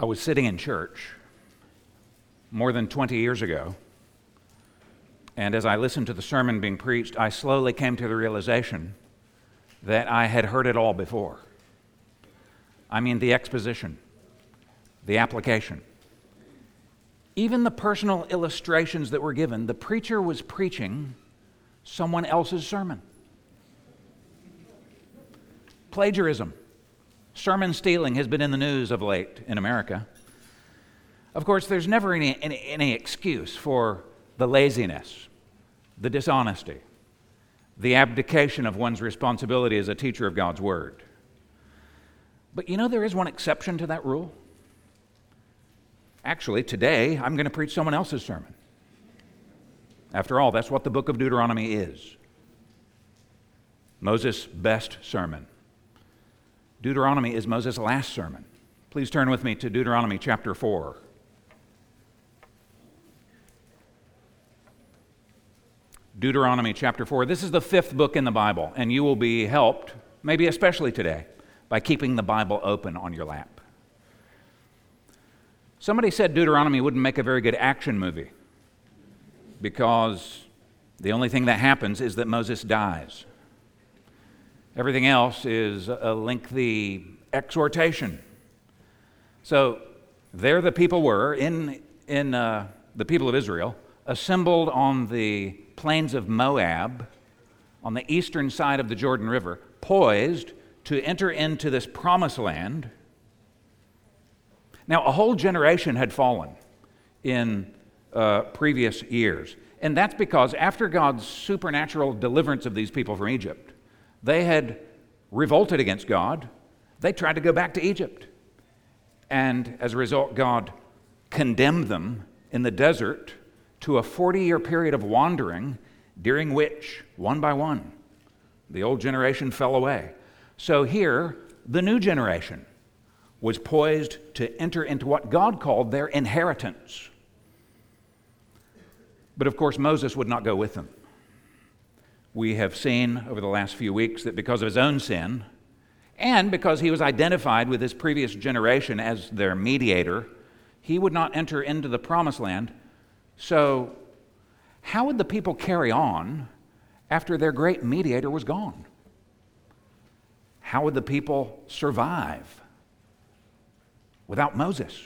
I was sitting in church more than 20 years ago, and as I listened to the sermon being preached, I slowly came to the realization that I had heard it all before. I mean, the exposition, the application. Even the personal illustrations that were given, the preacher was preaching someone else's sermon. Plagiarism. Sermon stealing has been in the news of late in America. Of course, there's never any, any, any, excuse for the laziness, the dishonesty, the abdication of one's responsibility as a teacher of God's Word. But you know, there is one exception to that rule. Actually, today, I'm going to preach someone else's sermon. After all, that's what the book of Deuteronomy is Moses' best sermon. Deuteronomy is Moses' last sermon. Please turn with me to Deuteronomy chapter 4. Deuteronomy chapter 4. This is the fifth book in the Bible, and you will be helped, maybe especially today, by keeping the Bible open on your lap. Somebody said Deuteronomy wouldn't make a very good action movie because the only thing that happens is that Moses dies. Everything else is a lengthy exhortation. So there the people were in, in uh, the people of Israel, assembled on the plains of Moab, on the eastern side of the Jordan River, poised to enter into this promised land. Now, a whole generation had fallen in uh, previous years. And that's because after God's supernatural deliverance of these people from Egypt, they had revolted against God. They tried to go back to Egypt. And as a result, God condemned them in the desert to a 40 year period of wandering, during which, one by one, the old generation fell away. So here, the new generation was poised to enter into what God called their inheritance. But of course, Moses would not go with them we have seen over the last few weeks that because of his own sin, and because he was identified with his previous generation as their mediator, he would not enter into the promised land. So, how would the people carry on after their great mediator was gone? How would the people survive without Moses?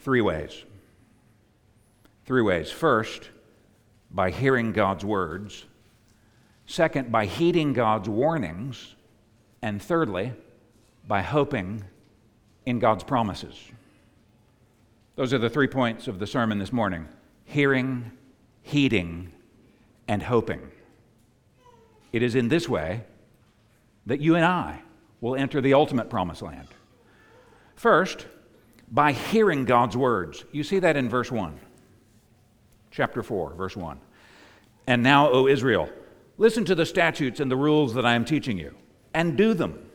Three ways. Three ways. First, by hearing God's words. Second, by heeding God's warnings. And thirdly, by hoping in God's promises. Those are the three points of the sermon this morning hearing, heeding, and hoping. It is in this way that you and I will enter the ultimate promised land. First, by hearing God's words. You see that in verse 1 chapter 4, verse 1. And now, O Israel, listen to the statutes and the rules that I am teaching you, and do them,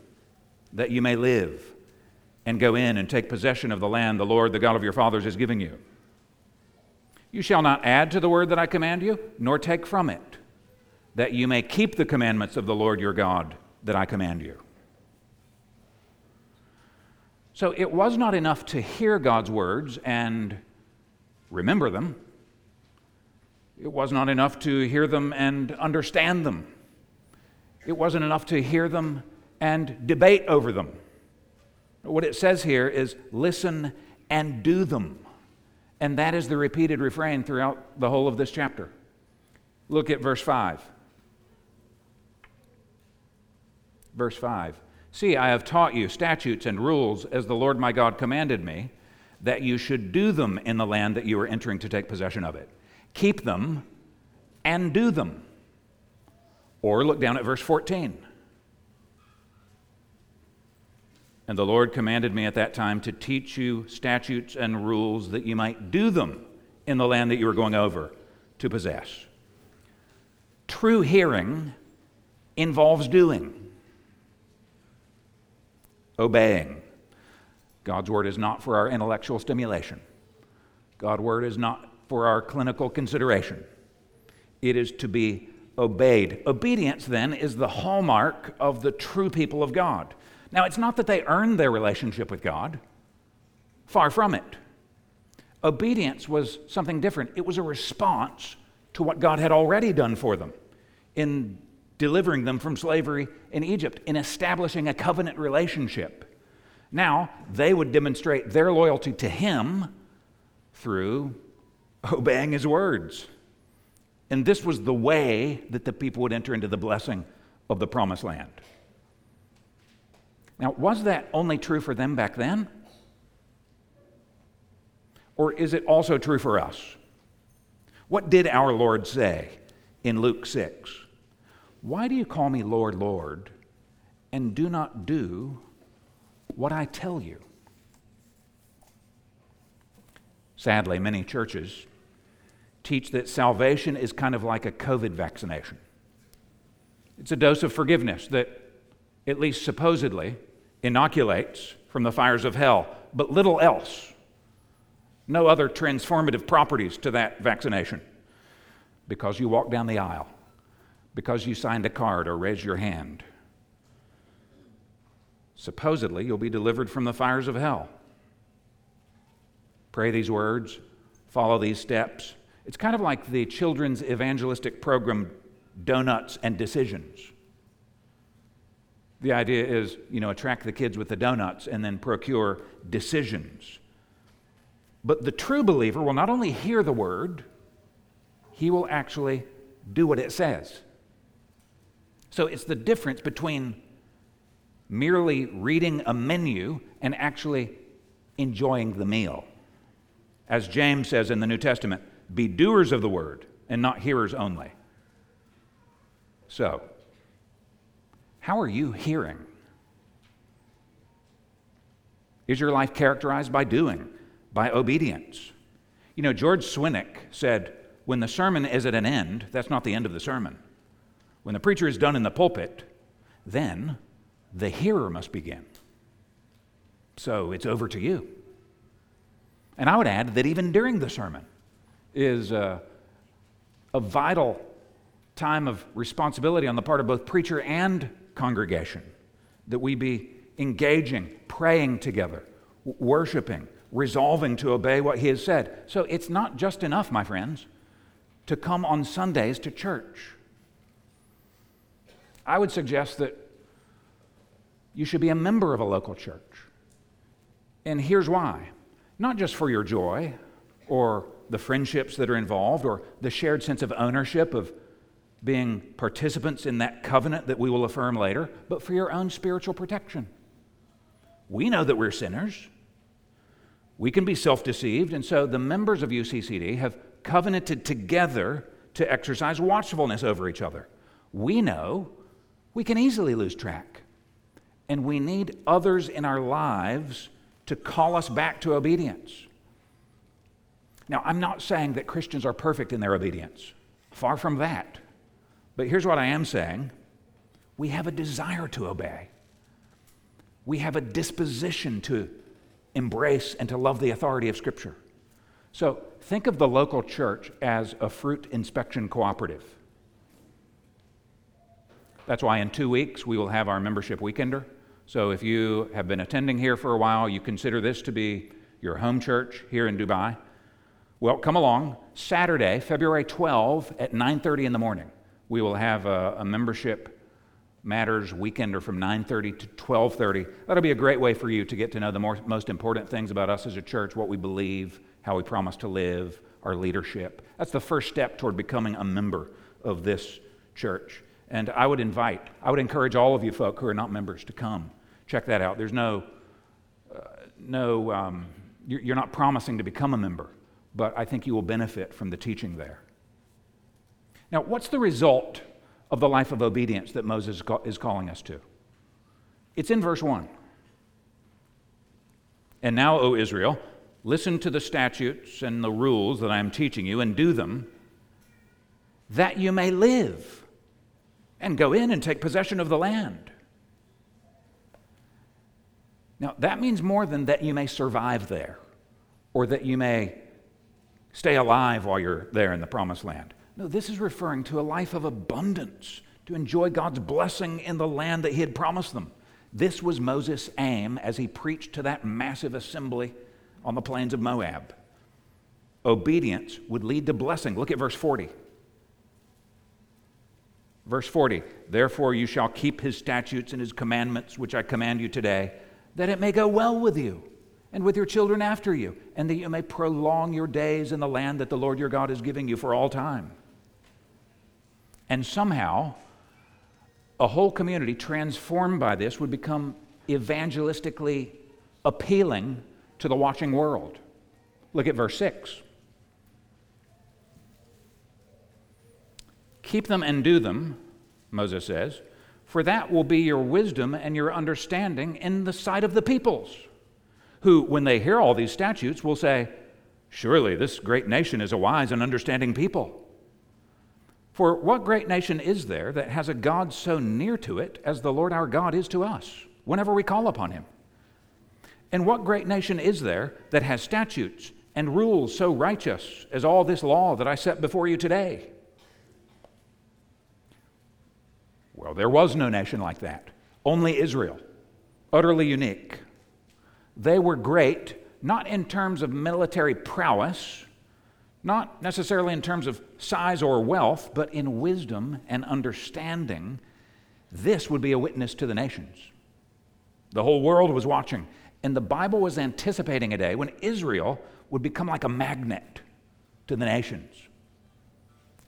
that you may live and go in and take possession of the land the Lord, the God of your fathers, is giving you. You shall not add to the word that I command you, nor take from it, that you may keep the commandments of the Lord your God that I command you. So it was not enough to hear God's words and remember them. It was not enough to hear them and understand them. It wasn't enough to hear them and debate over them. What it says here is listen and do them. And that is the repeated refrain throughout the whole of this chapter. Look at verse 5. Verse 5 See, I have taught you statutes and rules as the Lord my God commanded me, that you should do them in the land that you are entering to take possession of it keep them, and do them. Or look down at verse 14. And the Lord commanded me at that time to teach you statutes and rules that you might do them in the land that you are going over to possess. True hearing involves doing, obeying. God's word is not for our intellectual stimulation. God's word is not for our clinical consideration. It is to be obeyed. Obedience, then, is the hallmark of the true people of God. Now, it's not that they earned their relationship with God, far from it. Obedience was something different, it was a response to what God had already done for them in delivering them from slavery in Egypt, in establishing a covenant relationship. Now, they would demonstrate their loyalty to Him through obeying His words. And this was the way that the people would enter into the blessing of the promised land. Now, was that only true for them back then? Or is it also true for us? What did our Lord say in Luke 6? Why do you call me Lord, Lord, and do not do what I tell you? Sadly, many churches teach that salvation is kind of like a COVID vaccination. It's a dose of forgiveness that, at least supposedly, inoculates from the fires of hell, but little else. No other transformative properties to that vaccination because you walk down the aisle, because you signed a card or raised your hand. Supposedly, you'll be delivered from the fires of hell. Pray these words, follow these steps. It's kind of like the children's evangelistic program, Donuts and Decisions. The idea is, you know, attract the kids with the donuts and then procure decisions. But the true believer will not only hear the word, he will actually do what it says. So it's the difference between merely reading a menu and actually enjoying the meal. As James says in the New Testament, be doers of the word and not hearers only. So, how are you hearing? Is your life characterized by doing? by obedience. You know, George Swinnock said, when the sermon is at an end, that's not the end of the sermon. When the preacher is done in the pulpit, then the hearer must begin. So it's over to you. And I would add that even during the sermon is a, a vital time of responsibility on the part of both preacher and congregation that we be engaging, praying together, worshiping, resolving to obey what he has said. So it's not just enough, my friends, to come on Sundays to church. I would suggest that you should be a member of a local church. And here's why not just for your joy or the friendships that are involved or the shared sense of ownership of being participants in that covenant that we will affirm later, but for your own spiritual protection. We know that we're sinners. We can be self deceived, and so the members of UCCD have covenanted together to exercise watchfulness over each other. We know we can easily lose track, and we need others in our lives to call us back to obedience. Now, I'm not saying that Christians are perfect in their obedience, far from that. But here's what I am saying we have a desire to obey, we have a disposition to embrace and to love the authority of Scripture. So think of the local church as a fruit inspection cooperative. That's why in two weeks we will have our membership weekender. So if you have been attending here for a while, you consider this to be your home church here in Dubai. Well, come along. Saturday, February 12 at 9:30 in the morning, we will have a, a membership matters weekender from 9.30 to 12.30 that'll be a great way for you to get to know the more, most important things about us as a church what we believe how we promise to live our leadership. That's the first step toward becoming a member of this church. And i would invite i would encourage all of you folk who are not members to come. Check that out. There's no uh, no um, you're, you're not promising to become a member but i think you will benefit from the teaching there now what's the result of the life of obedience that Moses is calling us to. It's in verse 1. And now, O Israel, listen to the statutes and the rules that I am teaching you and do them, that you may live and go in and take possession of the land. Now, that means more than that you may survive there or that you may stay alive while you're there in the promised land. No, this is referring to a life of abundance, to enjoy God's blessing in the land that He had promised them. This was Moses' aim as he preached to that massive assembly on the plains of Moab. Obedience would lead to blessing. Look at verse 40. Verse 40 Therefore you shall keep his statutes and his commandments, which I command you today, that it may go well with you and with your children after you, and that you may prolong your days in the land that the Lord your God is giving you for all time. And somehow, a whole community transformed by this would become evangelistically appealing to the watching world. Look at verse 6. Keep them and do them, Moses says, for that will be your wisdom and your understanding in the sight of the peoples, who, when they hear all these statutes, will say, Surely this great nation is a wise and understanding people. For what great nation is there that has a God so near to it as the Lord our God is to us, whenever we call upon him? And what great nation is there that has statutes and rules so righteous as all this law that I set before you today? Well, there was no nation like that, only Israel, utterly unique. They were great, not in terms of military prowess, not necessarily in terms of size or wealth, but in wisdom and understanding. This would be a witness to the nations. The whole world was watching, and the Bible was anticipating a day when Israel would become like a magnet to the nations.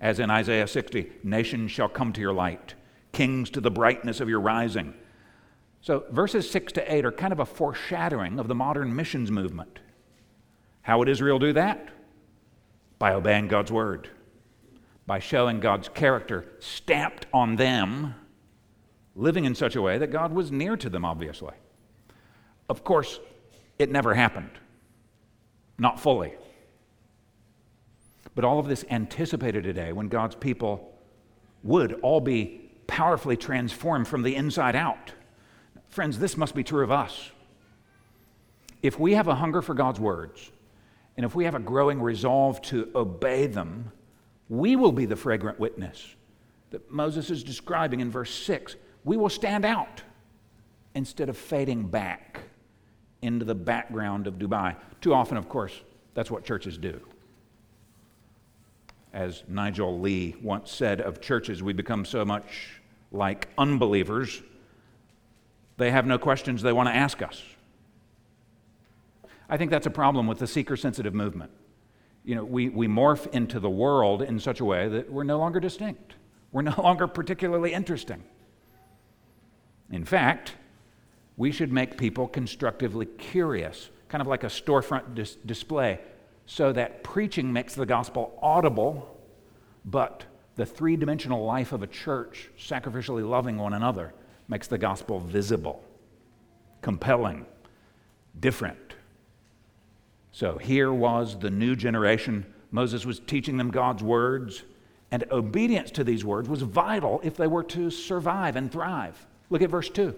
As in Isaiah 60, nations shall come to your light kings to the brightness of your rising. So, verses 6 to 8 are kind of a foreshadowing of the modern missions movement. How would Israel do that? By obeying God's word, by showing God's character stamped on them, living in such a way that God was near to them, obviously. Of course, it never happened, not fully. But all of this anticipated a day when God's people would all be powerfully transformed from the inside out. Friends, this must be true of us. If we have a hunger for God's words, and if we have a growing resolve to obey them, we will be the fragrant witness that Moses is describing in verse 6. We will stand out instead of fading back into the background of Dubai. Too often, of course, that's what churches do. As Nigel Lee once said of churches, we become so much like unbelievers, they have no questions they want to ask us. I think that's a problem with the seeker sensitive movement. You know, we, we morph into the world in such a way that we're no longer distinct. We're no longer particularly interesting. In fact, we should make people constructively curious, kind of like a storefront dis- display, so that preaching makes the gospel audible, but the three dimensional life of a church, sacrificially loving one another, makes the gospel visible, compelling, different. So here was the new generation. Moses was teaching them God's words, and obedience to these words was vital if they were to survive and thrive. Look at verse 2.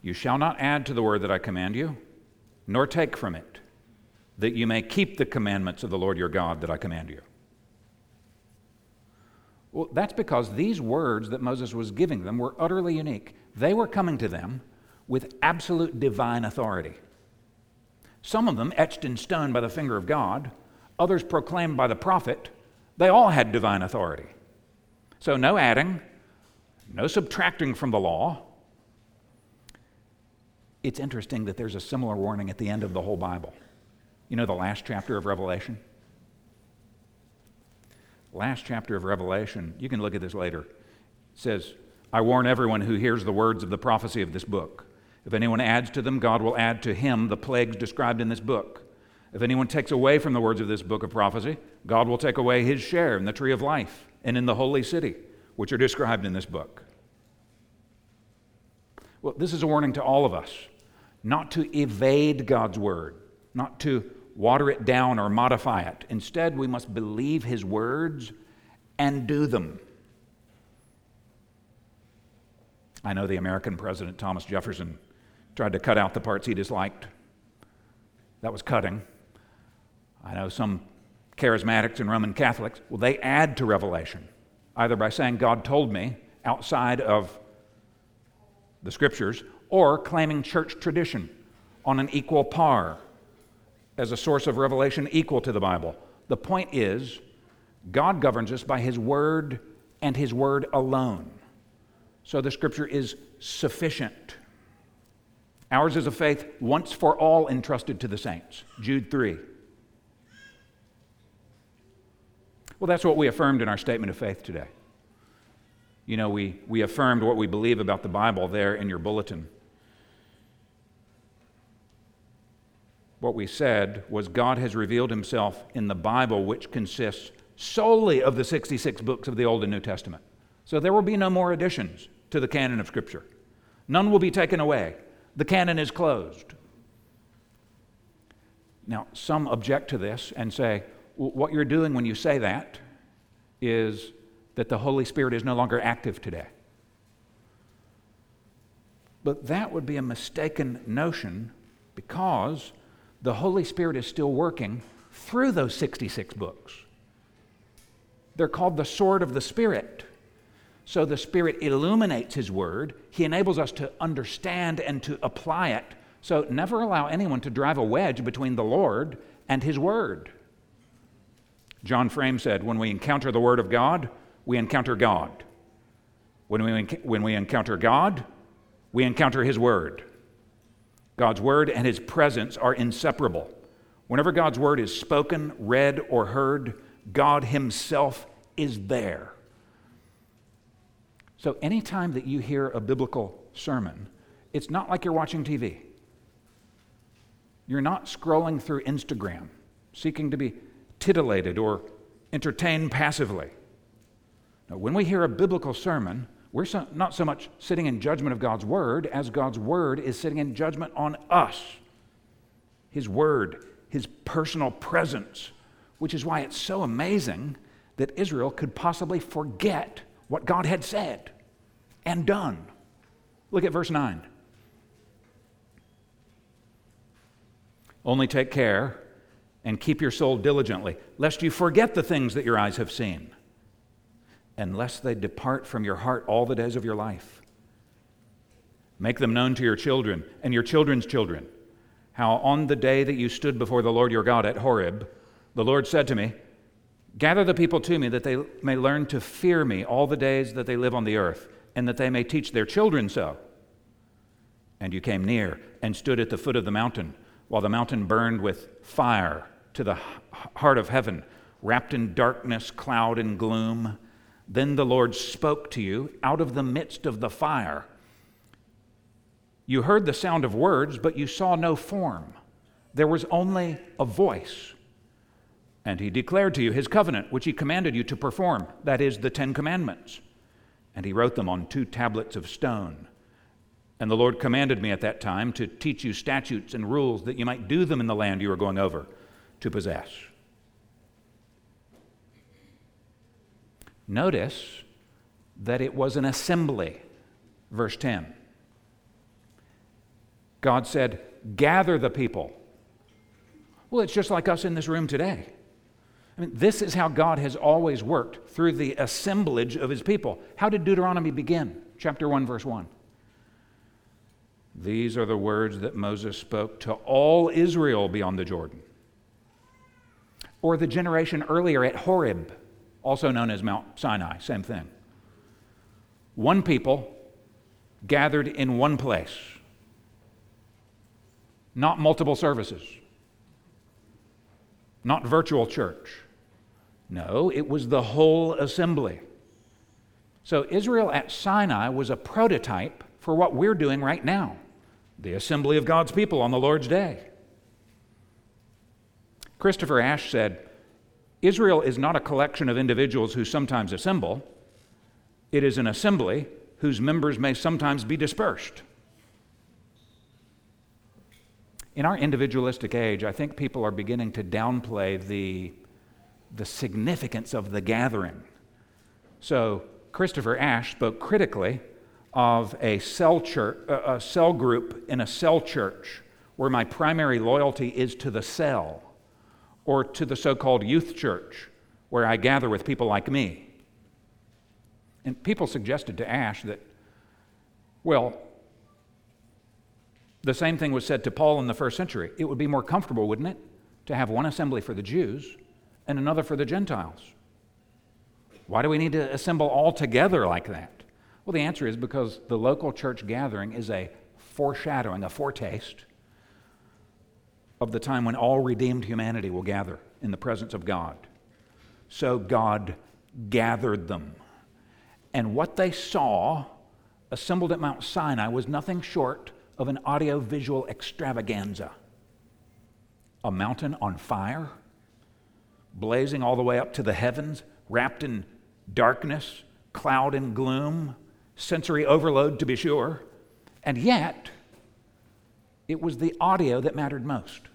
You shall not add to the word that I command you, nor take from it that you may keep the commandments of the Lord your God that I command you. Well, that's because these words that Moses was giving them were utterly unique. They were coming to them with absolute divine authority. Some of them etched in stone by the finger of God, others proclaimed by the prophet. They all had divine authority. So, no adding, no subtracting from the law. It's interesting that there's a similar warning at the end of the whole Bible. You know the last chapter of Revelation? Last chapter of Revelation, you can look at this later. Says, I warn everyone who hears the words of the prophecy of this book. If anyone adds to them, God will add to him the plagues described in this book. If anyone takes away from the words of this book of prophecy, God will take away his share in the tree of life and in the holy city, which are described in this book. Well, this is a warning to all of us not to evade God's word, not to water it down or modify it. Instead, we must believe his words and do them. I know the American president, Thomas Jefferson, tried to cut out the parts he disliked. That was cutting. I know some charismatics and Roman Catholics, well, they add to Revelation, either by saying, God told me, outside of the scriptures, or claiming church tradition on an equal par as a source of revelation equal to the Bible. The point is, God governs us by His Word and His Word alone. So the Scripture is sufficient. Ours is a faith once for all entrusted to the saints. Jude 3. Well, that's what we affirmed in our statement of faith today. You know, we, we affirmed what we believe about the Bible there in your bulletin. What we said was God has revealed himself in the Bible, which consists solely of the 66 books of the Old and New Testament. So there will be no more additions to the canon of Scripture. None will be taken away. The canon is closed. Now, some object to this and say, what you're doing when you say that is that the Holy Spirit is no longer active today. But that would be a mistaken notion because the Holy Spirit is still working through those 66 books. They're called the sword of the Spirit. So the Spirit illuminates His Word, He enables us to understand and to apply it. So never allow anyone to drive a wedge between the Lord and His Word. John Frame said, When we encounter the Word of God, we encounter God. When we, when we encounter God, we encounter His Word. God's Word and His presence are inseparable. Whenever God's Word is spoken, read, or heard, God Himself is there. So, anytime that you hear a biblical sermon, it's not like you're watching TV. You're not scrolling through Instagram seeking to be titillated or entertained passively. Now, when we hear a biblical sermon, we're so, not so much sitting in judgment of God's word as God's word is sitting in judgment on us. His word, his personal presence, which is why it's so amazing that Israel could possibly forget what God had said and done. Look at verse 9. Only take care and keep your soul diligently, lest you forget the things that your eyes have seen, and lest they depart from your heart all the days of your life. Make them known to your children and your children's children, how on the day that you stood before the Lord your God at Horeb, the Lord said to me, Gather the people to me that they may learn to fear me all the days that they live on the earth, and that they may teach their children so. And you came near and stood at the foot of the mountain while the mountain burned with fire to the heart of heaven, wrapped in darkness, cloud, and gloom. Then the Lord spoke to you out of the midst of the fire. You heard the sound of words, but you saw no form. There was only a voice. And he declared to you his covenant, which he commanded you to perform, that is, the Ten Commandments. And he wrote them on two tablets of stone. And the Lord commanded me at that time to teach you statutes and rules that you might do them in the land you are going over to possess. Notice that it was an assembly. Verse 10. God said, Gather the people. Well, it's just like us in this room today. I mean, this is how God has always worked through the assemblage of his people. How did Deuteronomy begin? Chapter 1, verse 1. These are the words that Moses spoke to all Israel beyond the Jordan. Or the generation earlier at Horeb, also known as Mount Sinai, same thing. One people gathered in one place, not multiple services, not virtual church. No, it was the whole assembly. So Israel at Sinai was a prototype for what we're doing right now the assembly of God's people on the Lord's day. Christopher Ash said, Israel is not a collection of individuals who sometimes assemble, it is an assembly whose members may sometimes be dispersed. In our individualistic age, I think people are beginning to downplay the, the significance of the gathering. So, Christopher Ash spoke critically of a cell, church, a cell group in a cell church where my primary loyalty is to the cell or to the so called youth church where I gather with people like me. And people suggested to Ash that, well, The same thing was said to Paul in the first century. It would be more comfortable, wouldn't it, to have one assembly for the Jews and another for the Gentiles? Why do we need to assemble all together like that? Well, the answer is because the local church gathering is a foreshadowing, a foretaste of the time when all redeemed humanity will gather in the presence of God. So God gathered them. And what they saw assembled at Mount Sinai was nothing short of an audiovisual extravaganza. A mountain on fire, blazing all the way up to the heavens, wrapped in darkness, cloud and gloom, sensory overload to be sure. And yet, it was the audio that mattered most.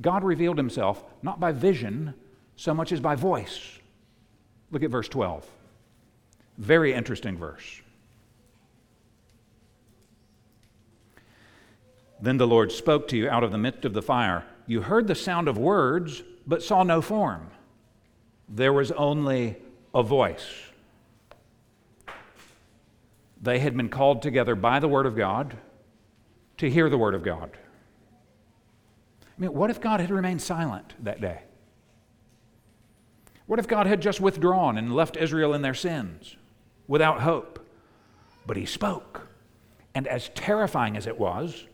God revealed himself not by vision so much as by voice. Look at verse 12. Very interesting verse. Then the Lord spoke to you out of the midst of the fire. You heard the sound of words, but saw no form. There was only a voice. They had been called together by the Word of God to hear the Word of God. I mean, what if God had remained silent that day? What if God had just withdrawn and left Israel in their sins without hope? But He spoke. And as terrifying as it was,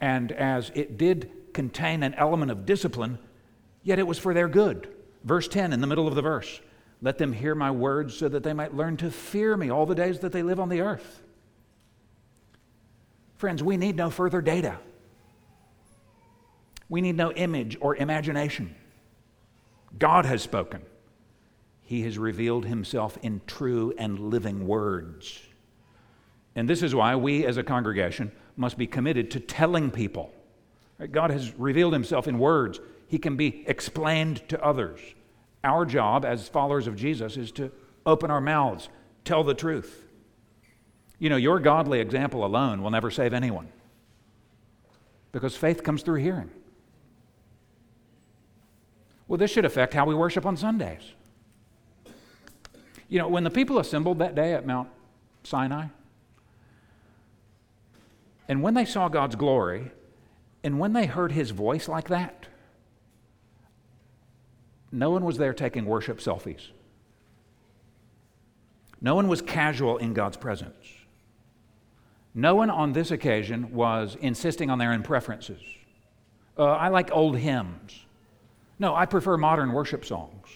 and as it did contain an element of discipline, yet it was for their good. Verse 10 in the middle of the verse let them hear my words so that they might learn to fear me all the days that they live on the earth. Friends, we need no further data. We need no image or imagination. God has spoken. He has revealed himself in true and living words. And this is why we as a congregation must be committed to telling people. God has revealed himself in words, he can be explained to others. Our job as followers of Jesus is to open our mouths, tell the truth. You know, your godly example alone will never save anyone because faith comes through hearing. Well, this should affect how we worship on Sundays. You know, when the people assembled that day at Mount Sinai, and when they saw God's glory, and when they heard his voice like that, no one was there taking worship selfies. No one was casual in God's presence. No one on this occasion was insisting on their own preferences. Uh, I like old hymns. No, I prefer modern worship songs.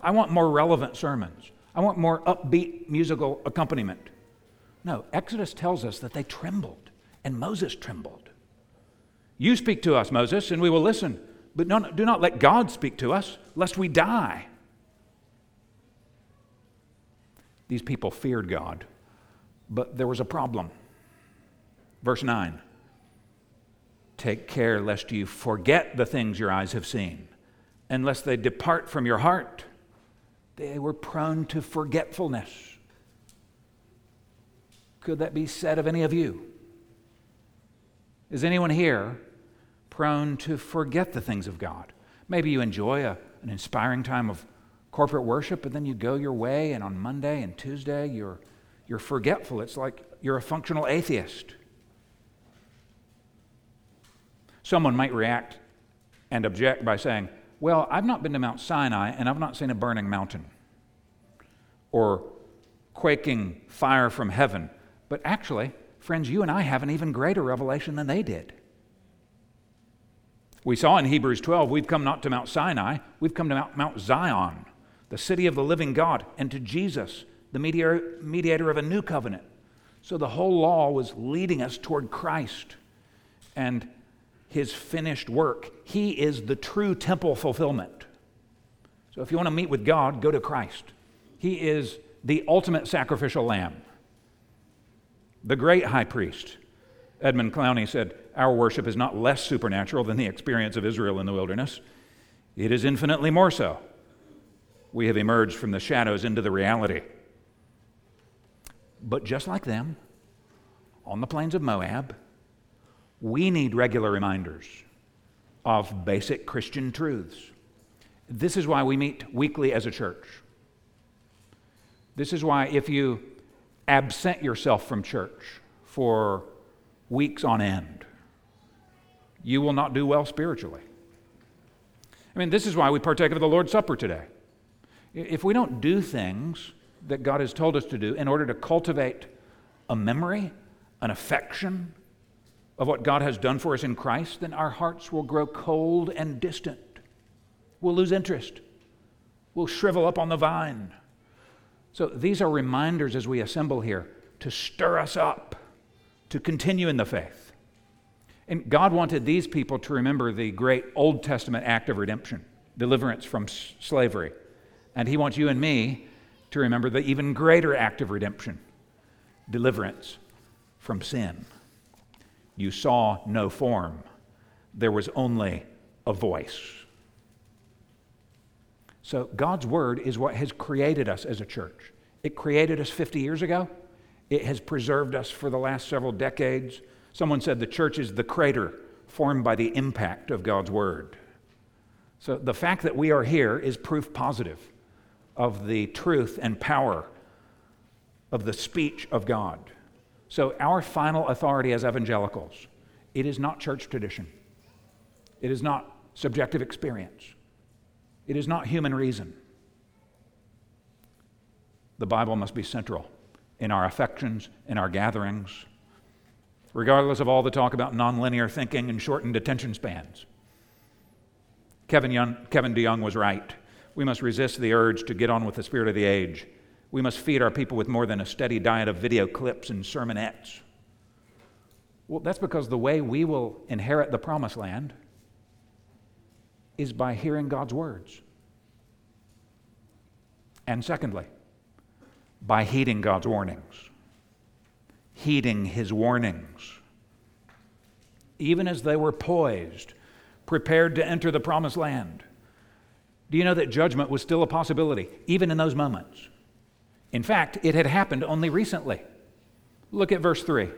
I want more relevant sermons. I want more upbeat musical accompaniment. No, Exodus tells us that they trembled, and Moses trembled. You speak to us, Moses, and we will listen. But no, do not let God speak to us, lest we die. These people feared God, but there was a problem. Verse 9 Take care lest you forget the things your eyes have seen, and lest they depart from your heart. They were prone to forgetfulness. Could that be said of any of you? Is anyone here prone to forget the things of God. Maybe you enjoy a, an inspiring time of corporate worship, but then you go your way, and on Monday and Tuesday, you're, you're forgetful. It's like you're a functional atheist. Someone might react and object by saying, Well, I've not been to Mount Sinai, and I've not seen a burning mountain or quaking fire from heaven. But actually, friends, you and I have an even greater revelation than they did. We saw in Hebrews 12, we've come not to Mount Sinai, we've come to Mount, Zion, the city of the living God, and to Jesus, the mediator, mediator of a new covenant. So the whole law was leading us toward Christ and his finished work. He is the true temple fulfillment. So if you want to meet with God, go to Christ. He is the ultimate sacrificial lamb, the great high priest. Edmund Clowney said, our worship is not less supernatural than the experience of Israel in the wilderness, it is infinitely more so. We have emerged from the shadows into the reality. But just like them, on the plains of Moab, we need regular reminders of basic Christian truths. This is why we meet weekly as a church. This is why, if you absent yourself from church for weeks on end, you will not do well spiritually. I mean, this is why we partake of the Lord's Supper today. If we don't do things that God has told us to do in order to cultivate a memory, an affection of what God has done for us in Christ, then our hearts will grow cold and distant. We'll lose interest. We'll shrivel up on the vine. So these are reminders as we assemble here to stir us up, to continue in the faith. And God wanted these people to remember the great Old Testament act of redemption, deliverance from slavery. And He wants you and me to remember the even greater act of redemption, deliverance from sin. You saw no form, there was only a voice. So, God's Word is what has created us as a church. It created us 50 years ago, it has preserved us for the last several decades. Someone said the church is the crater formed by the impact of God's Word. So, the fact that we are here is proof positive of the truth and power of the speech of God. So, our final authority as evangelicals, it is not church tradition. It is not subjective experience. It is not human reason. The Bible must be central in our affections, in our gatherings, regardless of all the talk about nonlinear thinking and shortened attention spans. Kevin, Young, Kevin DeYoung was right. We must resist the urge to get on with the spirit of the age. We must feed our people with more than a steady diet of video clips and sermonettes. Well, that's because the way we will inherit the promised land is by hearing God's words. And secondly, by heeding God's warnings. Heeding his warnings. Even as they were poised, prepared to enter the promised land. Do you know that judgment was still a possibility, even in those moments? In fact, it had happened only recently. Look at verse 3,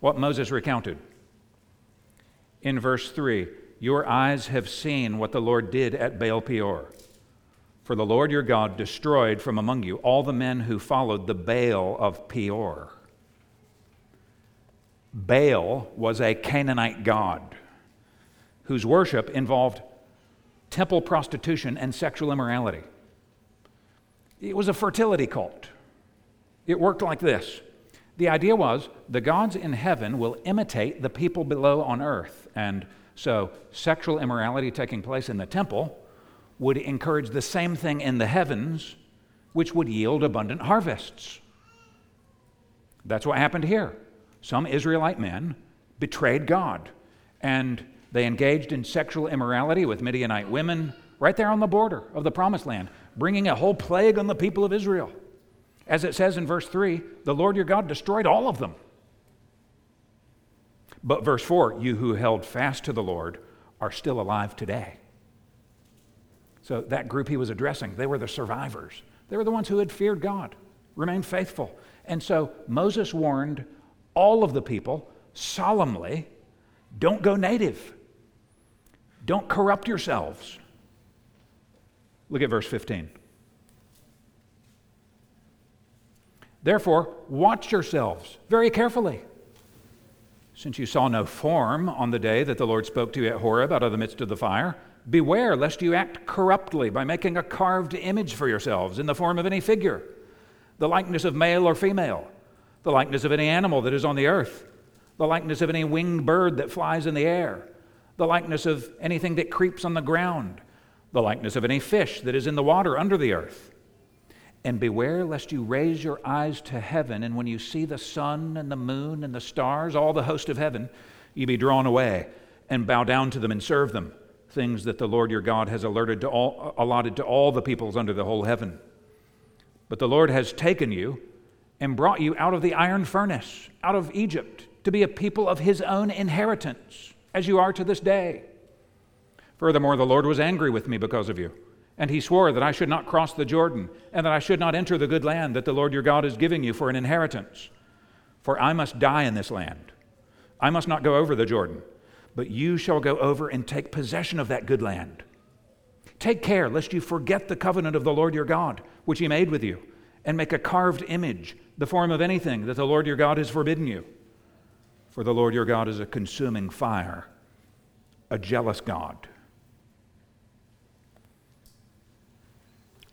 what Moses recounted. In verse 3, your eyes have seen what the Lord did at Baal Peor. For the Lord your God destroyed from among you all the men who followed the Baal of Peor. Baal was a Canaanite god whose worship involved temple prostitution and sexual immorality. It was a fertility cult. It worked like this the idea was the gods in heaven will imitate the people below on earth. And so, sexual immorality taking place in the temple would encourage the same thing in the heavens, which would yield abundant harvests. That's what happened here. Some Israelite men betrayed God, and they engaged in sexual immorality with Midianite women right there on the border of the promised land, bringing a whole plague on the people of Israel. As it says in verse 3, the Lord your God destroyed all of them. But verse 4, you who held fast to the Lord are still alive today. So that group he was addressing, they were the survivors. They were the ones who had feared God, remained faithful. And so Moses warned all of the people solemnly don't go native, don't corrupt yourselves. Look at verse 15. Therefore, watch yourselves very carefully. Since you saw no form on the day that the Lord spoke to you at Horeb out of the midst of the fire, beware lest you act corruptly by making a carved image for yourselves in the form of any figure, the likeness of male or female, the likeness of any animal that is on the earth, the likeness of any winged bird that flies in the air, the likeness of anything that creeps on the ground, the likeness of any fish that is in the water under the earth. And beware lest you raise your eyes to heaven, and when you see the sun and the moon and the stars, all the host of heaven, you be drawn away and bow down to them and serve them, things that the Lord your God has alerted to all, allotted to all the peoples under the whole heaven. But the Lord has taken you and brought you out of the iron furnace, out of Egypt, to be a people of his own inheritance, as you are to this day. Furthermore, the Lord was angry with me because of you and he swore that I should not cross the Jordan, and that I should not enter the good land that the Lord your God is giving you for an inheritance. For I must die in this land. I must not go over the Jordan, but you shall go over and take possession of that good land. Take care lest you forget the covenant of the Lord your God, which he made with you, and make a carved image, the form of anything that the Lord your God has forbidden you. For the Lord your God is a consuming fire, a jealous God.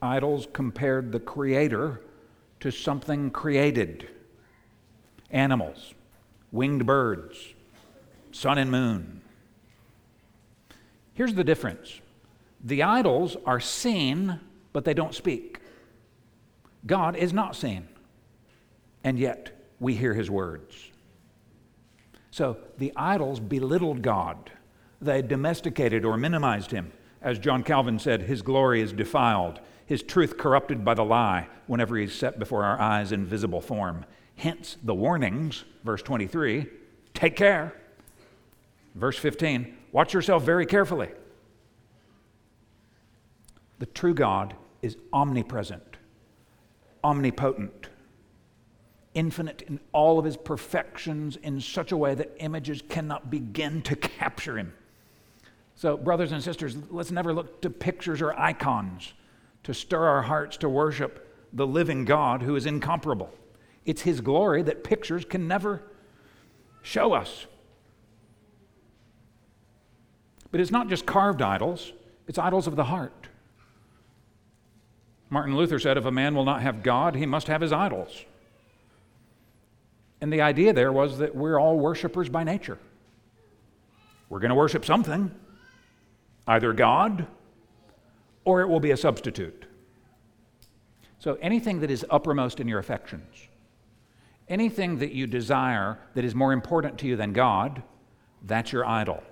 Idols compared the Creator to something created animals, winged birds, sun and moon. Here's the difference the idols are seen, but they don't speak. God is not seen, and yet we hear his words. So the idols belittled God. They domesticated or minimized him. As John Calvin said, his glory is defiled, his truth corrupted by the lie whenever he's set before our eyes in visible form. Hence the warnings, verse 23 take care. Verse 15 watch yourself very carefully. The true God is omnipresent, omnipotent, infinite in all of his perfections in such a way that images cannot begin to capture him. So, brothers and sisters, let's never look to pictures or icons to stir our hearts to worship the living God who is incomparable. It's his glory that pictures can never show us. But it's not just carved idols, it's idols of the heart. Martin Luther said if a man will not have God, he must have his idols. And the idea there was that we're all worshipers by nature. We're going to worship something, either God or it will be a substitute. So anything that is uppermost in your affections, anything that you desire that is more important to you than God, that's your idol.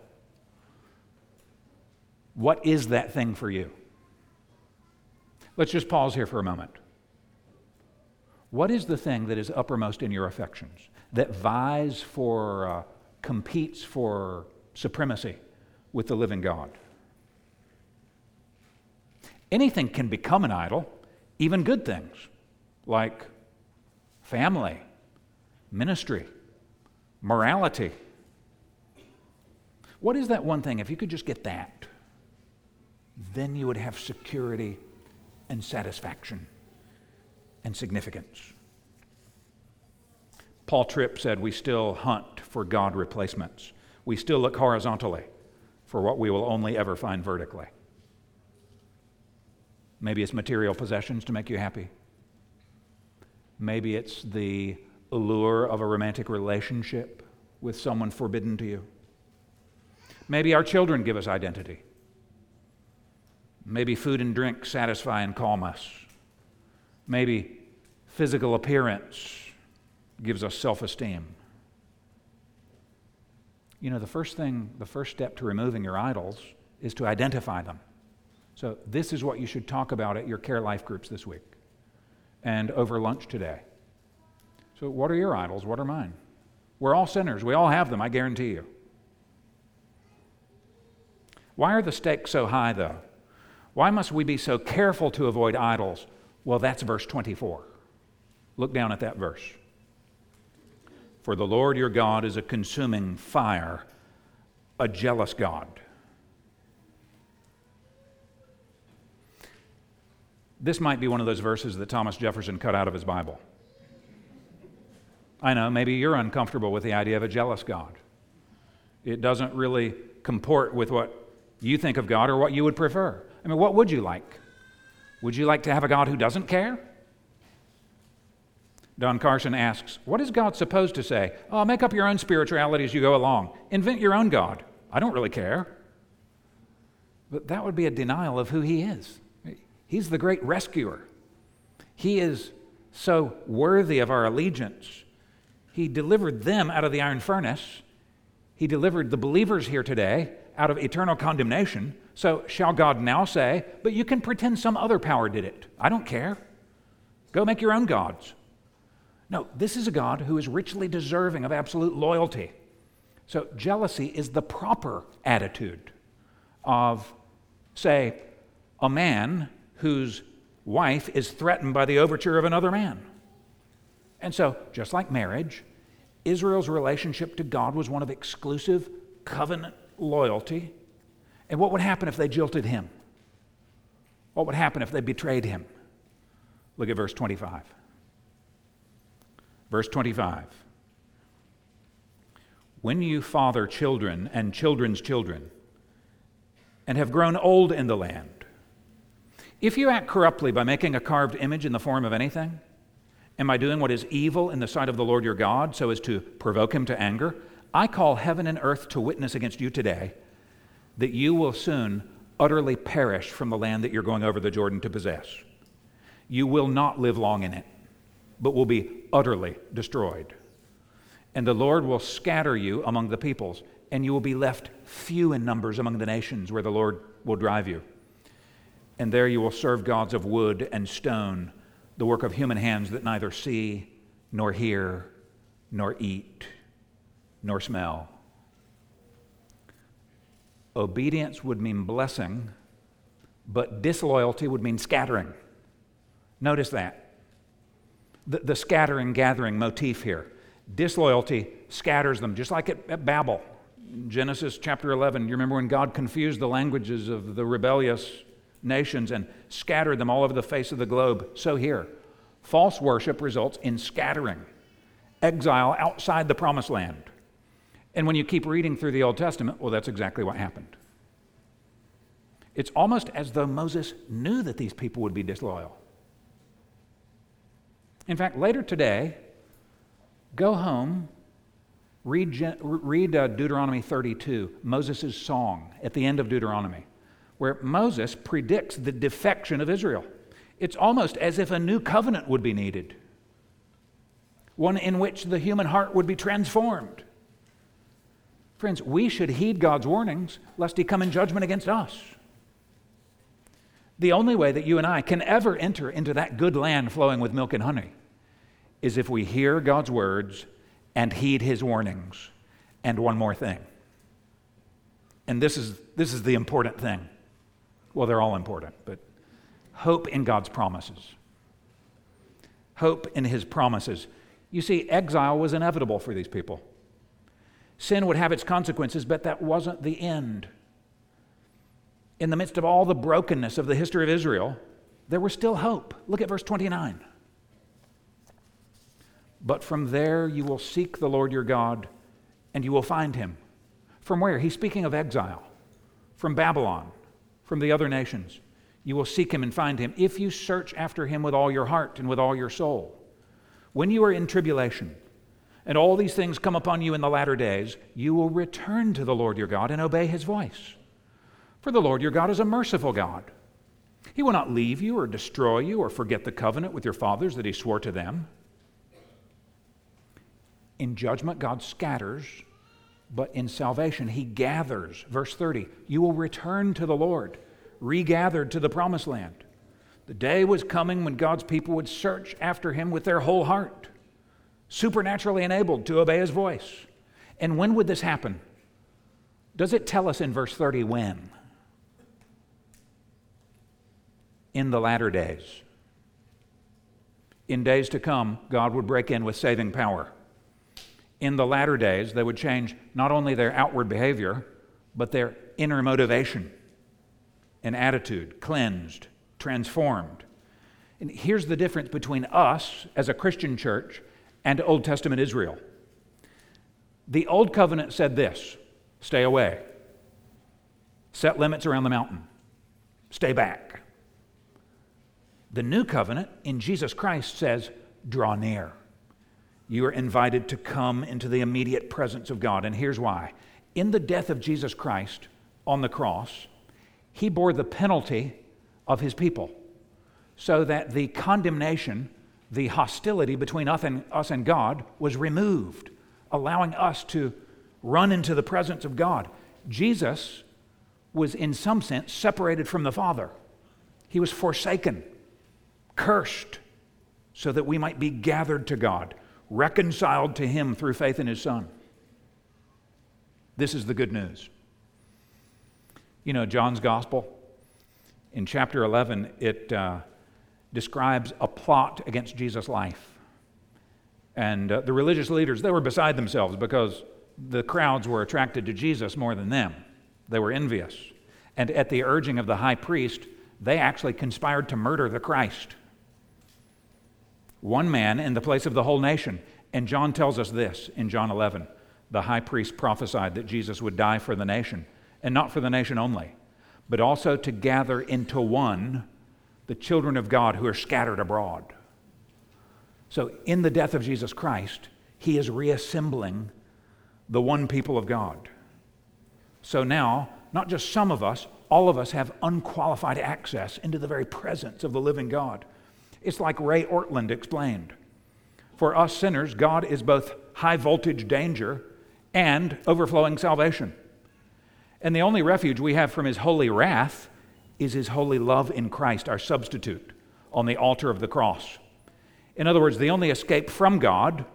What is that thing for you? Let's just pause here for a moment. What is the thing that is uppermost in your affections, that vies for, uh, competes for supremacy with the living God? Anything can become an idol, even good things like family, ministry, morality. What is that one thing? If you could just get that, then you would have security and satisfaction and significance. Paul Tripp said, We still hunt for God replacements. We still look horizontally for what we will only ever find vertically. Maybe it's material possessions to make you happy. Maybe it's the allure of a romantic relationship with someone forbidden to you. Maybe our children give us identity. Maybe food and drink satisfy and calm us. Maybe physical appearance gives us self esteem. You know, the first thing, the first step to removing your idols is to identify them. So, this is what you should talk about at your care life groups this week and over lunch today. So, what are your idols? What are mine? We're all sinners. We all have them, I guarantee you. Why are the stakes so high, though? Why must we be so careful to avoid idols? Well, that's verse 24. Look down at that verse. For the Lord your God is a consuming fire, a jealous God. This might be one of those verses that Thomas Jefferson cut out of his Bible. I know, maybe you're uncomfortable with the idea of a jealous God. It doesn't really comport with what you think of God or what you would prefer. I mean, what would you like? Would you like to have a God who doesn't care? Don Carson asks, What is God supposed to say? Oh, make up your own spirituality as you go along. Invent your own God. I don't really care. But that would be a denial of who He is. He's the great rescuer. He is so worthy of our allegiance. He delivered them out of the iron furnace. He delivered the believers here today out of eternal condemnation. So, shall God now say, But you can pretend some other power did it? I don't care. Go make your own gods. No, this is a God who is richly deserving of absolute loyalty. So, jealousy is the proper attitude of, say, a man whose wife is threatened by the overture of another man. And so, just like marriage, Israel's relationship to God was one of exclusive covenant loyalty. And what would happen if they jilted him? What would happen if they betrayed him? Look at verse 25. Verse 25. when you father children and children's children, and have grown old in the land, if you act corruptly by making a carved image in the form of anything, am I doing what is evil in the sight of the Lord your God, so as to provoke him to anger, I call heaven and earth to witness against you today that you will soon utterly perish from the land that you're going over the Jordan to possess. You will not live long in it, but will be utterly destroyed. And the Lord will scatter you among the peoples, and you will be left few in numbers among the nations where the Lord will drive you. And there you will serve gods of wood and stone, the work of human hands that neither see, nor hear, nor eat, nor smell. Obedience would mean blessing, but disloyalty would mean scattering. Notice that. The, the scattering gathering motif here. Disloyalty scatters them, just like at, at Babel. Genesis chapter 11, you remember when God confused the languages of the rebellious nations and scattered them all over the face of the globe? So here, false worship results in scattering, exile outside the promised land. And when you keep reading through the Old Testament, well, that's exactly what happened. It's almost as though Moses knew that these people would be disloyal. In fact, later today, go home, read, read uh, Deuteronomy 32, Moses' song at the end of Deuteronomy, where Moses predicts the defection of Israel. It's almost as if a new covenant would be needed, one in which the human heart would be transformed Friends, we should heed God's warnings lest He come in judgment against us. The only way that you and I can ever enter into that good land flowing with milk and honey is if we hear God's words and heed His warnings. And one more thing. And this is, this is the important thing. Well, they're all important, but hope in God's promises. Hope in His promises. You see, exile was inevitable for these people. Sin would have its consequences, but that wasn't the end. In the midst of all the brokenness of the history of Israel, there was still hope. Look at verse 29. But from there you will seek the Lord your God, and you will find him. From where? He's speaking of exile. From Babylon, from the other nations. You will seek him and find him if you search after him with all your heart and with all your soul. When you are in tribulation, and all these things come upon you in the latter days, you will return to the Lord your God and obey his voice. For the Lord your God is a merciful God. He will not leave you or destroy you or forget the covenant with your fathers that he swore to them. In judgment, God scatters, but in salvation, he gathers. Verse 30 You will return to the Lord, regathered to the promised land. The day was coming when God's people would search after him with their whole heart supernaturally enabled to obey his voice. And when would this happen? Does it tell us in verse 30 when? In the latter days. In days to come, God would break in with saving power. In the latter days, they would change not only their outward behavior, but their inner motivation and attitude, cleansed, transformed. And here's the difference between us as a Christian church and Old Testament Israel. The Old Covenant said this stay away, set limits around the mountain, stay back. The New Covenant in Jesus Christ says draw near. You are invited to come into the immediate presence of God. And here's why. In the death of Jesus Christ on the cross, he bore the penalty of his people so that the condemnation the hostility between us and, us and God was removed, allowing us to run into the presence of God. Jesus was, in some sense, separated from the Father. He was forsaken, cursed, so that we might be gathered to God, reconciled to Him through faith in His Son. This is the good news. You know, John's Gospel, in chapter 11, it. Uh, describes a plot against Jesus' life. And uh, the religious leaders, they were beside themselves because the crowds were attracted to Jesus more than them. They were envious. And at the urging of the high priest, they actually conspired to murder the Christ. One man in the place of the whole nation. And John tells us this in John 11 the high priest prophesied that Jesus would die for the nation, and not for the nation only, but also to gather into one the children of God who are scattered abroad. So, in the death of Jesus Christ, he is reassembling the one people of God. So now, not just some of us, all of us have unqualified access into the very presence of the living God. It's like Ray Ortlund explained. For us sinners, God is both high voltage danger and overflowing salvation. And the only refuge we have from his holy wrath is his holy love in Christ, our substitute, on the altar of the cross. In other words, the only escape from God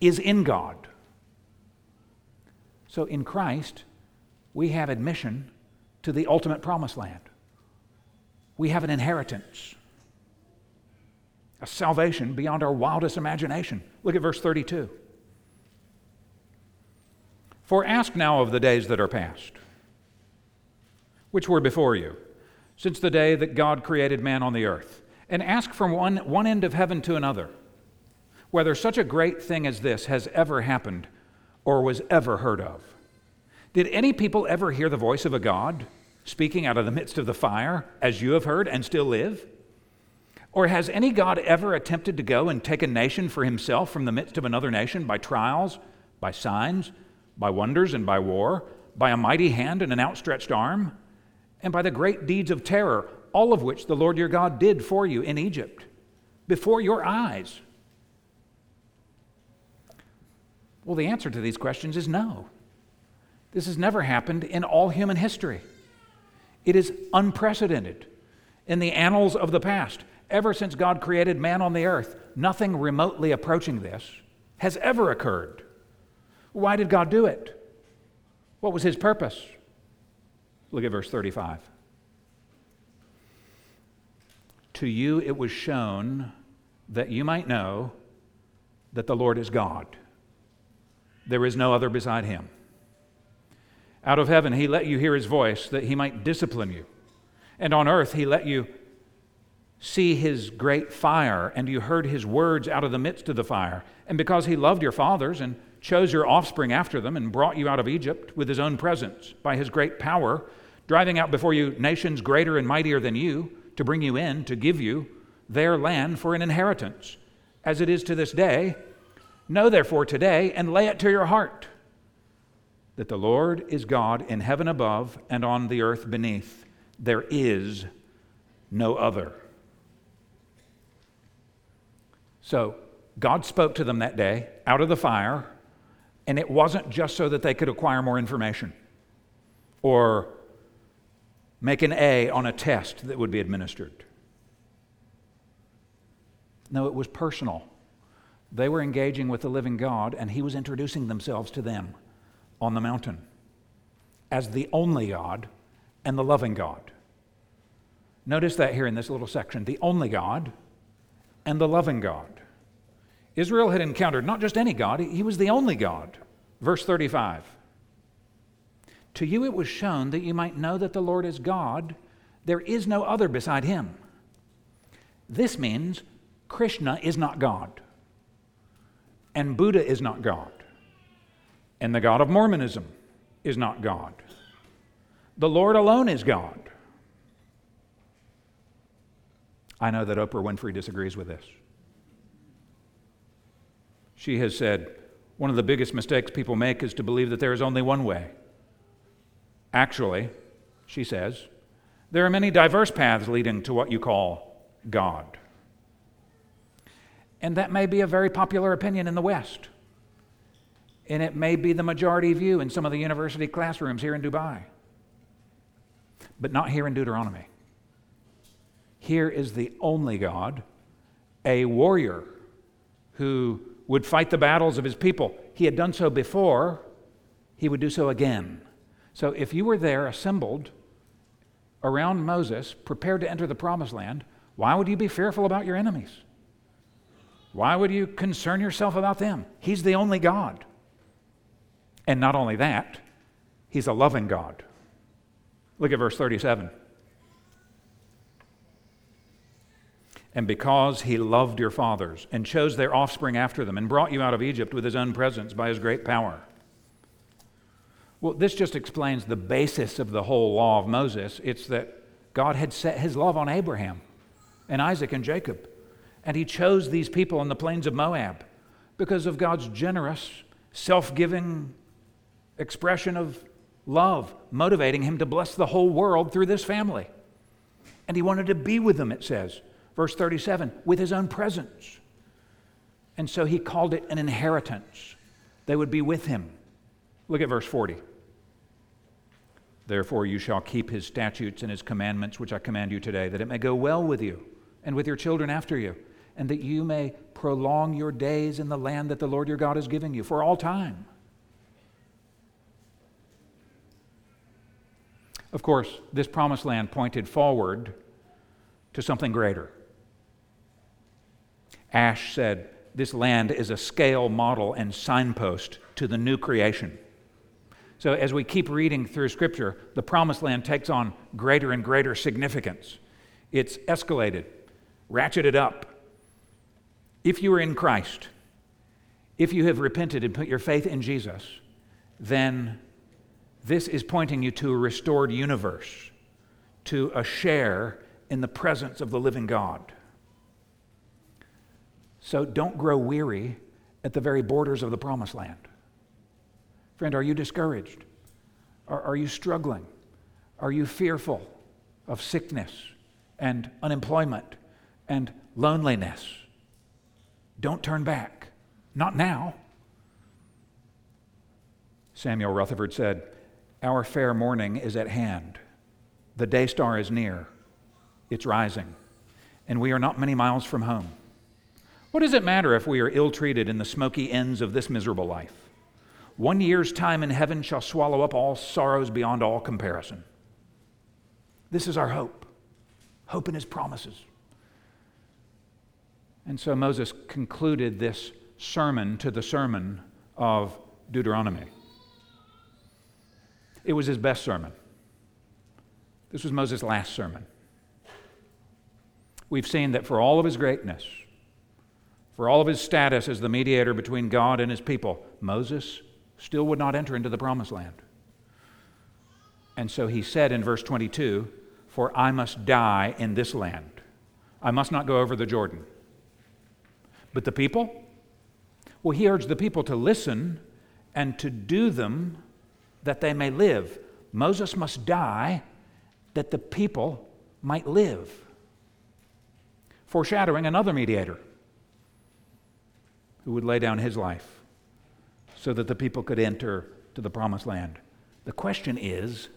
is in God. So in Christ, we have admission to the ultimate promised land. We have an inheritance, a salvation beyond our wildest imagination. Look at verse 32. For ask now of the days that are past, which were before you, since the day that God created man on the earth, and ask from one, one end of heaven to another whether such a great thing as this has ever happened or was ever heard of. Did any people ever hear the voice of a God speaking out of the midst of the fire, as you have heard and still live? Or has any God ever attempted to go and take a nation for himself from the midst of another nation by trials, by signs, by wonders, and by war, by a mighty hand and an outstretched arm, and by the great deeds of terror, all of which the Lord your God did for you in Egypt, before your eyes? Well, the answer to these questions is no. This has never happened in all human history. It is unprecedented in the annals of the past. Ever since God created man on the earth, nothing remotely approaching this has ever occurred. Why did God do it? What was his purpose? Look at verse 35. To you it was shown that you might know that the Lord is God. There is no other beside him. Out of heaven, he let you hear his voice that he might discipline you. And on earth, he let you see his great fire, and you heard his words out of the midst of the fire. And because he loved your fathers and chose your offspring after them and brought you out of Egypt with his own presence by his great power, driving out before you nations greater and mightier than you, to bring you in, to give you their land for an inheritance, as it is to this day Know therefore today and lay it to your heart that the Lord is God in heaven above and on the earth beneath. There is no other. So, God spoke to them that day out of the fire, and it wasn't just so that they could acquire more information or make an A on a test that would be administered. No, it was personal. They were engaging with the living God, and He was introducing themselves to them on the mountain as the only God and the loving God. Notice that here in this little section the only God and the loving God. Israel had encountered not just any God, He was the only God. Verse 35 To you it was shown that you might know that the Lord is God, there is no other beside Him. This means Krishna is not God. And Buddha is not God. And the God of Mormonism is not God. The Lord alone is God. I know that Oprah Winfrey disagrees with this. She has said, one of the biggest mistakes people make is to believe that there is only one way. Actually, she says, there are many diverse paths leading to what you call God. And that may be a very popular opinion in the West. And it may be the majority view in some of the university classrooms here in Dubai. But not here in Deuteronomy. Here is the only God, a warrior who would fight the battles of his people. He had done so before, he would do so again. So if you were there assembled around Moses, prepared to enter the promised land, why would you be fearful about your enemies? Why would you concern yourself about them? He's the only God. And not only that, He's a loving God. Look at verse 37. And because he loved your fathers and chose their offspring after them and brought you out of Egypt with his own presence by his great power. Well, this just explains the basis of the whole law of Moses. It's that God had set his love on Abraham and Isaac and Jacob. And he chose these people on the plains of Moab because of God's generous, self giving expression of love, motivating him to bless the whole world through this family. And he wanted to be with them, it says, verse 37, with his own presence. And so he called it an inheritance. They would be with him. Look at verse 40. Therefore, you shall keep his statutes and his commandments, which I command you today, that it may go well with you and with your children after you, and that you may prolong your days in the land that the Lord your God is giving you for all time. Of course, this promised land pointed forward to something greater. Ash said, This land is a scale model and signpost to the new creation. So, as we keep reading through Scripture, the promised land takes on greater and greater significance. It's escalated, ratcheted up. If you are in Christ, if you have repented and put your faith in Jesus, then this is pointing you to a restored universe, to a share in the presence of the living God. So don't grow weary at the very borders of the promised land. Friend, are you discouraged? Are, are you struggling? Are you fearful of sickness and unemployment and loneliness? Don't turn back. Not now. Samuel Rutherford said, Our fair morning is at hand. The day star is near. It's rising. And we are not many miles from home. What does it matter if we are ill treated in the smoky ends of this miserable life? One year's time in heaven shall swallow up all sorrows beyond all comparison. This is our hope hope in his promises. And so Moses concluded this sermon to the sermon of Deuteronomy. It was his best sermon. This was Moses' last sermon. We've seen that for all of his greatness, for all of his status as the mediator between God and his people, Moses still would not enter into the promised land. And so he said in verse 22 For I must die in this land. I must not go over the Jordan. But the people? Well, he urged the people to listen and to do them that they may live. Moses must die that the people might live. Foreshadowing another mediator who would lay down his life so that the people could enter to the promised land. The question is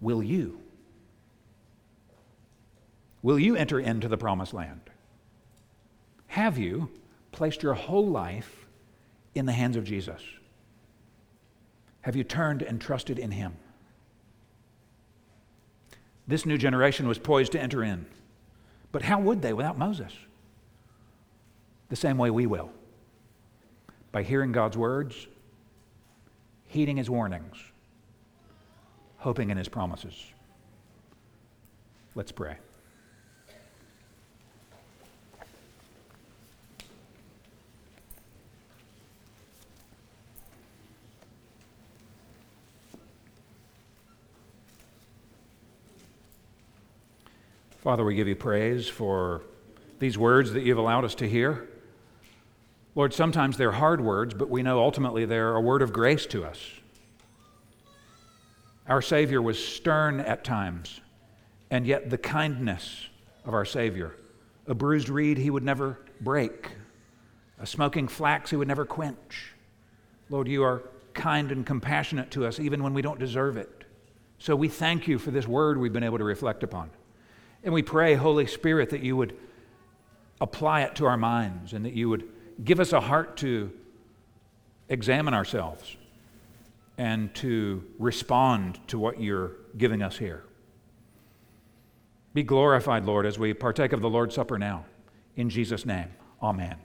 will you? Will you enter into the promised land? Have you placed your whole life in the hands of Jesus? Have you turned and trusted in Him? This new generation was poised to enter in. But how would they without Moses? The same way we will by hearing God's words, heeding his warnings, hoping in his promises. Let's pray. Father, we give you praise for these words that you've allowed us to hear. Lord, sometimes they're hard words, but we know ultimately they're a word of grace to us. Our Savior was stern at times, and yet the kindness of our Savior. A bruised reed he would never break, a smoking flax he would never quench. Lord, you are kind and compassionate to us even when we don't deserve it. So we thank you for this word we've been able to reflect upon. And we pray, Holy Spirit, that you would apply it to our minds and that you would give us a heart to examine ourselves and to respond to what you're giving us here. Be glorified, Lord, as we partake of the Lord's Supper now. In Jesus' name, amen.